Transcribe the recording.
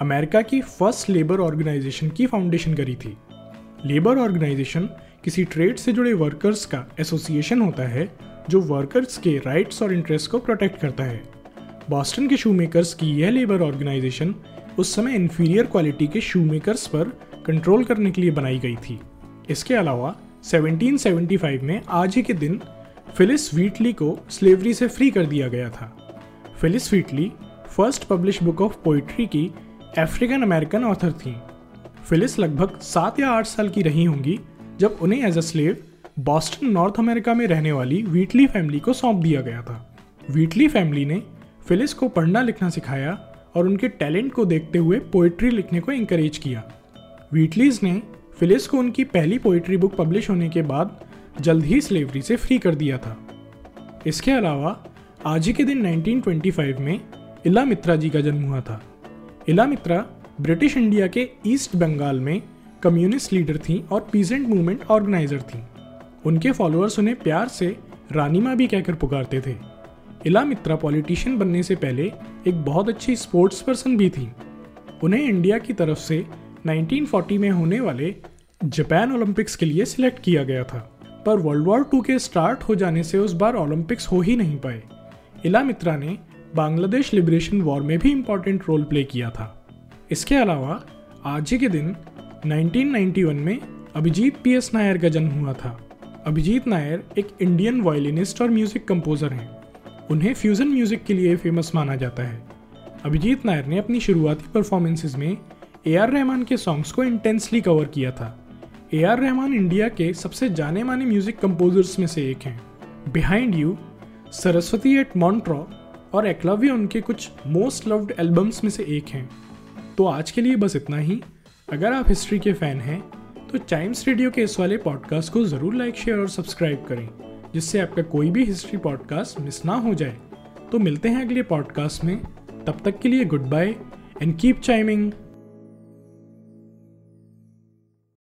America की first labour organisation की foundation करी थी। लेबर ऑर्गेनाइजेशन किसी ट्रेड से जुड़े वर्कर्स का एसोसिएशन होता है, जो वर्कर्स के राइट्स और इंटरेस्ट को प्रोटेक्ट करता है। बॉस्टन के शूमेकर्स की यह लेबर ऑर्गेनाइजेशन उस समय इन्फीरियर क्वालिटी के शूमेकर्स पर कंट्रोल करने के लिए बनाई गई थी। इसके अलावा 1775 में आज ही के दिन फिलिस व्हीटली को स्लेवरी से फ्री कर दिया गया था। Phillis Wheatley first publish book of poetry की अफ्रीकन अमेरिकन ऑथर थी। फिलिस लगभग सात या आठ साल की रही होंगी जब उन्हें as a slave Boston North America में रहने वाली व्हीटली फैमिली को सौंप दिया गया था। व्हीटली फैमिली ने फिलिस को पढ़ना लिखना सिखाया और उनके टैलेंट को देखते हुए पोइट्री लिखने को इंकरेज किया। व्हीटलीज ने फिलिस को उनकी पहली पोइट्री बुक पब्लिश होने के बाद जल्द ही स्लेवरी से फ्री कर दिया था। इसके अलावा आज ही के दिन 1925 में इला मित्रा जी का जन्म हुआ था। इला मित्रा ब्रिटिश इंडिया के ईस्ट बंगाल में कम्युनिस्ट लीडर थीं और पीजेंट मूवमेंट ऑर्गेनाइजर थीं। उनके फॉलोअर्स उन्हें प्यार से रानीमा भी कहकर पुकारते थे। इला मित्रा पॉलिटिशियन बनने से पहले एक बहुत अच्छी स्पोर्ट्स पर्सन भी थी। उन्हें इंडिया की तरफ़ से 1940 में होने वाले जापान ओलंपिक्स के लिए सिलेक्ट किया गया था। पर वर्ल्ड वॉर टू के स्टार्ट हो जाने से उस बार ओलंपिक्स हो ही नहीं पाए। इला मित्रा ने बांग्लादेश लिबरेशन वॉर में भी इम्पोर्टेंट रोल प्ले किया था। इसके अलावा, आज ही के दिन 1991 में अभिजीत पी एस नायर का जन्म हुआ था। अभिजीत नायर एक इंडियन वायलिनिस्ट और म्यूज़िक कंपोजर हैं। उन्हें फ्यूजन म्यूज़िक के लिए फ़ेमस माना जाता है। अभिजीत नायर ने अपनी शुरुआती परफॉर्मेंसेज में ए आर रहमान के सॉन्ग्स को इंटेंसली कवर किया था। ए आर रहमान इंडिया के सबसे जाने माने म्यूज़िक कंपोजर्स में से एक हैं। बिहाइंड यू सरस्वती एट मॉन्ट्रॉ और एकलव्य उनके कुछ मोस्ट लव्ड एल्बम्स में से एक हैं। तो आज के लिए बस इतना ही। अगर आप हिस्ट्री के फ़ैन हैं तो टाइम्स रेडियो के इस वाले पॉडकास्ट को ज़रूर लाइक शेयर और सब्सक्राइब करें, जिससे आपका कोई भी हिस्ट्री पॉडकास्ट मिस ना हो जाए। तो मिलते हैं अगले पॉडकास्ट में। तब तक के लिए goodbye and keep chiming